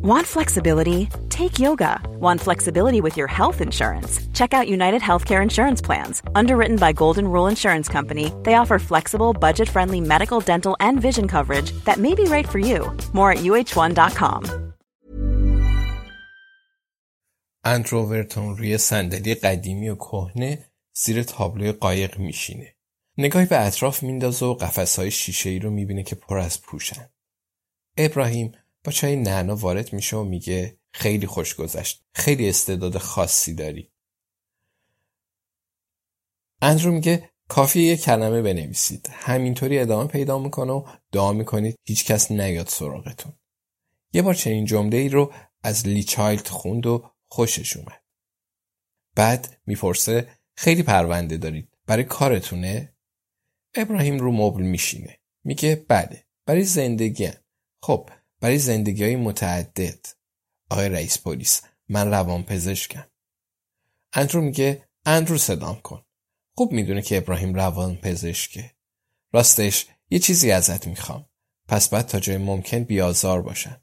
Want flexibility? Take yoga. Want flexibility with your health insurance? Check out United Healthcare Insurance Plans. Underwritten by Golden Rule Insurance Company, they offer flexible, budget friendly medical, dental, and vision coverage that may be right for you. More at uh1.com. اندروورتون روی صندلی قدیمی و کهنه زیر تابلوی قایق میشینه. نگاهی به اطراف میندازه و قفسهای شیشه ای رو میبینه که پر از پوشن. ابراهیم با چای نعنا وارد میشه و میگه خیلی خوش گذشت. خیلی استعداد خاصی داری. اندرو میگه کافی یه کلمه بنویسید. همینطوری ادامه پیدا می‌کنه و دعا می‌کنید هیچکس نیاد سراغتون. یه بار چنین جمله ای رو از لی چایلد خوند و خوشش اومد. بعد می‌پرسه خیلی پرونده دارید. برای کارتونه؟ ابراهیم رو مبل میشینه. میگه بله. برای زندگی هم. خب برای زندگی های متعدد. آقای رئیس پلیس من روان پزشکم. اندرو میگه اندرو صدام کن. خوب می‌دونه که ابراهیم روان پزشکه. راستش یه چیزی ازت می‌خوام. پس بعد تا جای ممکن بیازار باشم.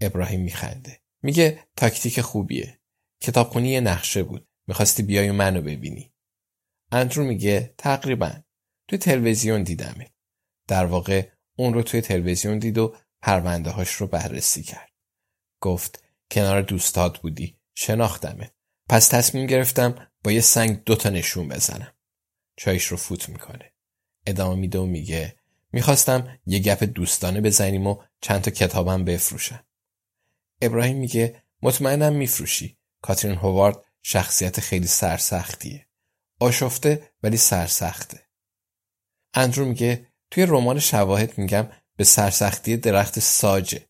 ابراهیم میخنده. میگه تاکتیک خوبیه. کتابخونی یه نقشه بود. می‌خواستی بیای و منو ببینی. اندرو میگه تقریبا توی تلویزیون دیدمه. در واقع اون رو توی تلویزیون دید و پرونده هاش رو بررسی کرد. گفت کنار دوستات بودی. شناختمه. پس تصمیم گرفتم با یه سنگ دوتا نشون بزنم. چایش رو فوت می‌کنه. ادامه میده و میگه می‌خواستم یه گپ دوستانه بزنیم و چند تا کتابم بفروشم. ابراهیم میگه مطمئنم میفروشی. کاترین هوارد شخصیت خیلی سرسختیه. آشفته ولی سرسخته. اندرو میگه توی رمان شواهد میگم به سرسختی درخت ساجه.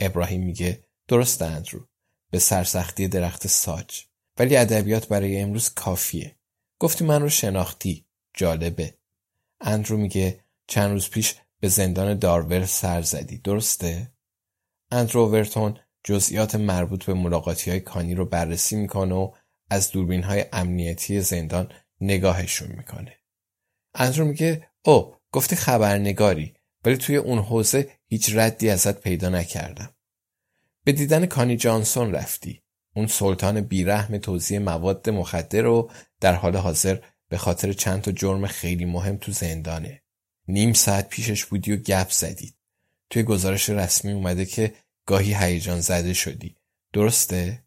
ابراهیم میگه درست اندرو به سرسختی درخت ساج. ولی ادبیات برای امروز کافیه. گفتی من رو شناختی. جالبه. اندرو میگه چند روز پیش به زندان دارور سر زدی. درسته؟ اندرو ورتون جزئیات مربوط به ملاقاتی های کانی رو بررسی می‌کنه و از دوربین های امنیتی زندان نگاهشون می‌کنه. اندرو میگه او گفتی خبرنگاری ولی توی اون حوزه هیچ ردی ازت پیدا نکردم. به دیدن کانی جانسون رفتی. اون سلطان بیرحم توزیع مواد مخدر رو در حال حاضر به خاطر چند تا جرم خیلی مهم تو زندانه. نیم ساعت پیشش بودی و گپ زدید. توی گزارش رسمی اومده که گاهی هیجان زده شدی. درسته؟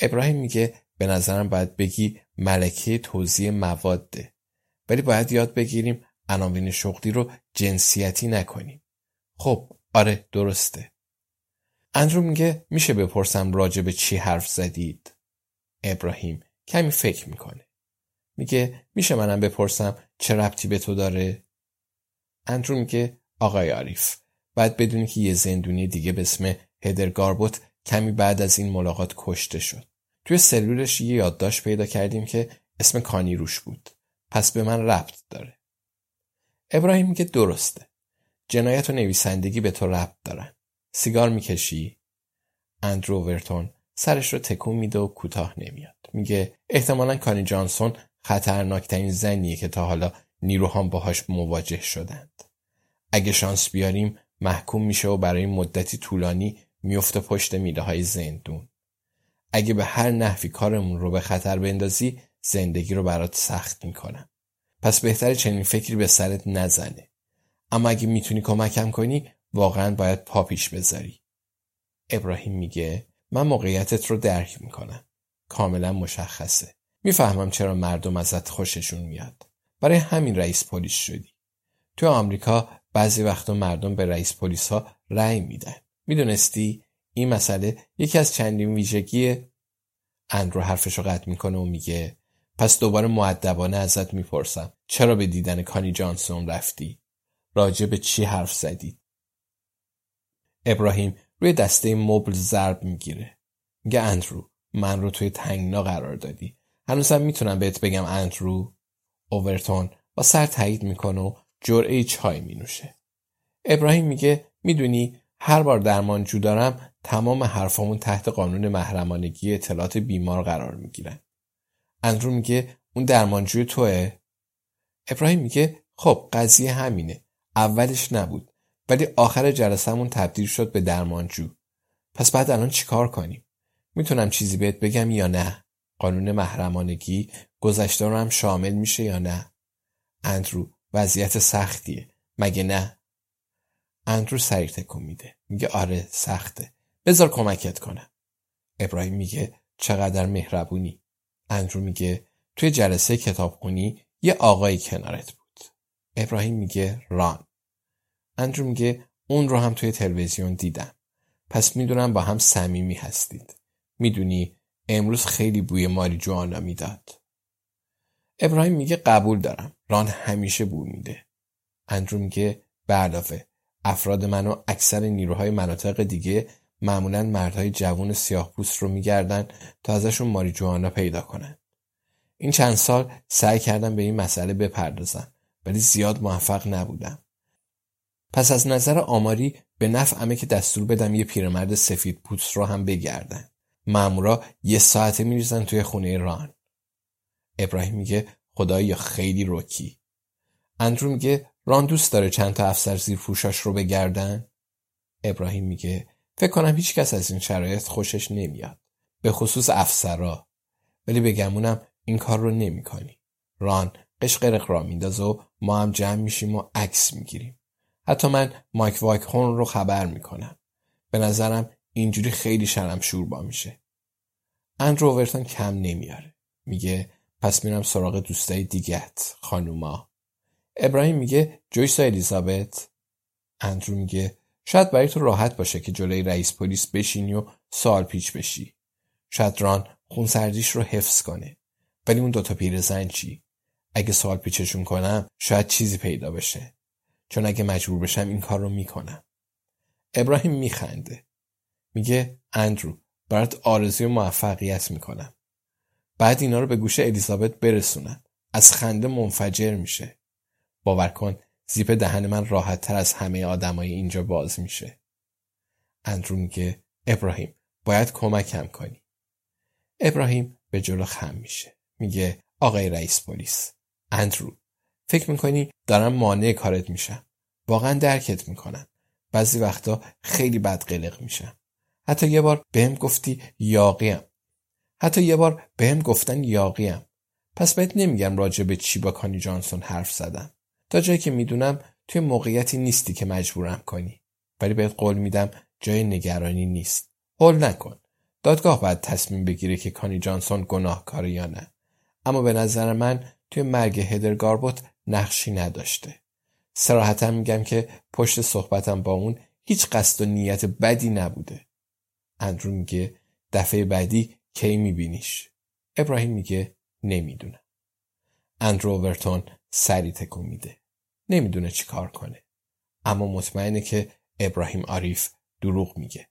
ابراهیم میگه به نظرم باید بگی ملکه توزیع مواده. ولی باید یاد بگیریم عناوین شغلی رو جنسیتی نکنیم. خب آره درسته. اندرو میگه میشه بپرسم راجع به چی حرف زدید؟ ابراهیم کمی فکر می‌کنه. میگه میشه منم بپرسم چه ربطی به تو داره؟ اندرو میگه آقای عریف باید بدونی که یه زندونی دیگه به اسم هدر گاربوت کمی بعد از این ملاقات کشته شد. توی سلولش یه یادداشت پیدا کردیم که اسم کانی روش بود. پس به من ربط داره. ابراهیم میگه درسته. جنایت و نویسندگی به تو ربط دارن. سیگار می‌کشی؟ اندرو ورتون سرش رو تکون میده و کوتاه نمیاد. میگه احتمالا کانی جانسون خطرناکترین زنیه که تا حالا نیروهام باهاش مواجه شدند. اگه شانس بیاریم محکوم میشه و برای مدتی طولانی میفته پشت میله های زندون. اگه به هر نحوی کارمون رو به خطر بندازی زندگی رو برات سخت می‌کنم. پس بهتره چنین فکری به سرت نزنه. اما اگه می‌تونی کمکم کنی واقعا باید پا پیش بذاری. ابراهیم میگه من موقعیتت رو درک می‌کنم. کاملا مشخصه. می‌فهمم چرا مردم ازت خوششون میاد. برای همین رئیس پلیس شدی. تو آمریکا بعضی وقتا مردم به رئیس پلیس ها رأی میدن. می‌دونستی این مسئله یکی از چندین ویژگی اندرو حرفشو قطع می‌کنه و میگه پس دوباره معدبانه ازت می‌پرسم چرا به دیدن کانی جانسون رفتی؟ راجع به چی حرف زدید؟ ابراهیم روی دسته مبل ضرب می‌گیره. میگه اندرو من رو توی تنگنا قرار دادی. هنوزم می‌تونم بهت بگم اندرو اوورتون با سر تایید می‌کنه و جرعه چای مینوشه. ابراهیم میگه می‌دونی هر بار درمانجو دارم تمام حرفامون تحت قانون محرمانگی اطلاعات بیمار قرار می‌گیرن. اندرو میگه اون درمانجوی توه؟ ابراهیم میگه خب قضیه همینه. اولش نبود. ولی آخر جلسهمون تبدیل شد به درمانجو. پس بعد الان چیکار کنیم؟ می‌تونم چیزی بهت بگم یا نه؟ قانون محرمانگی گذشته رو هم شامل میشه یا نه؟ اندرو وضعیت سختیه. مگه نه؟ اندرو سریع تکون میده. میگه آره سخته. بذار کمکت کنم. ابراهیم میگه چقدر مهربونی. اندرو میگه توی جلسه کتابخونی یه آقایی کنارت بود. ابراهیم میگه ران. اندرو میگه اون رو هم توی تلویزیون دیدم. پس می‌دونم با هم صمیمی هستید. می‌دونی امروز خیلی بوی ماری جوانا می‌داد. ابراهیم میگه قبول دارم. ران همیشه بو میده. اندرو میگه به افراد من و اکثر نیروهای مناطق دیگه معمولا مردهای جوون سیاه پوست رو میگردن تا ازشون ماری جوانا پیدا کنن. این چند سال سعی کردم به این مسئله بپردازم ولی زیاد موفق نبودم. پس از نظر آماری به نفعمه که دستور بدم یه پیرمرد سفید پوست رو هم بگردن. مامورا یه ساعته میریزن توی خونه ران. ابراهیم میگه خدایا خیلی روکی اندرو میگه ران دوست داره چند تا افسر زیر پوشاش رو بگردن؟ ابراهیم میگه فکر کنم هیچ کس از این شرایط خوشش نمیاد. به خصوص افسرا. ولی بگمونم این کار رو نمی‌کنی. ران قشقرق را میندازه و ما هم جمع میشیم و عکس می‌گیریم. حتی من مایک وایکهورن رو خبر می‌کنم. به نظرم اینجوری خیلی شرم شوربا میشه. اندرو اوورتون کم نمیاره. میگه پس میرم سراغ دوستای دیگت خانوما. ابراهیم میگه جویس و الیزابت. اندرو میگه شاید برای تو راحت باشه که جلوی رئیس پلیس بشینی و سال پیچ بشی. شاید ران خونسردیش رو حفظ کنه. ولی اون دوتا پیرزن چی؟ اگه سال پیچشون کنم شاید چیزی پیدا بشه. چون اگه مجبور بشم این کار رو می‌کنم. ابراهیم میخنده. میگه اندرو برات آرزوی موفقیت می‌کنم. بعد اینا رو به گوش الیزابت برسونم. از خنده منفجر میشه. باور کن زیپ دهن من راحت تر از همه آدمای اینجا باز میشه. اندرو میگه ابراهیم باید کمکم کنی. ابراهیم به جلو خم میشه. میگه آقای رئیس پلیس اندرو فکر می‌کنی دارم مانع کارت میشم؟ واقعا درکت می‌کنم. بعضی وقتا خیلی بد قلق میشم. حتی یه بار بهم گفتی یاقیم. حتی یه بار بهم گفتن یاقیم. پس بهت نمیگم راجع به چی با کانی جانسون حرف زدم. جایی که می‌دونم توی موقعیتی نیستی که مجبورم کنی. ولی بهت قول میدم جای نگرانی نیست. قول نکن. دادگاه باید تصمیم بگیره که کانی جانسون گناهکاره یا نه. اما به نظر من توی مرگ هدر گاربوت نقشی نداشته. سراحتا میگم که پشت صحبتم با اون هیچ قصد و نیت بدی نبوده. اندرو میگه دفعه بعدی کی میبینیش؟ ابراهیم میگه نمی‌دونه اندرو اوورتون سری تکون میده. نمیدونه چی کار کنه اما مطمئنه که ابراهیم عریف دروغ میگه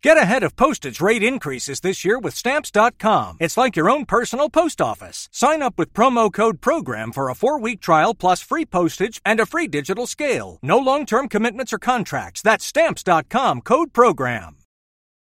Get ahead of postage rate increases this year with Stamps.com. It's like your own personal post office. Sign up with promo code PROGRAM for a four week trial plus free postage and a free digital scale. No long term commitments or contracts. That's Stamps.com code PROGRAM.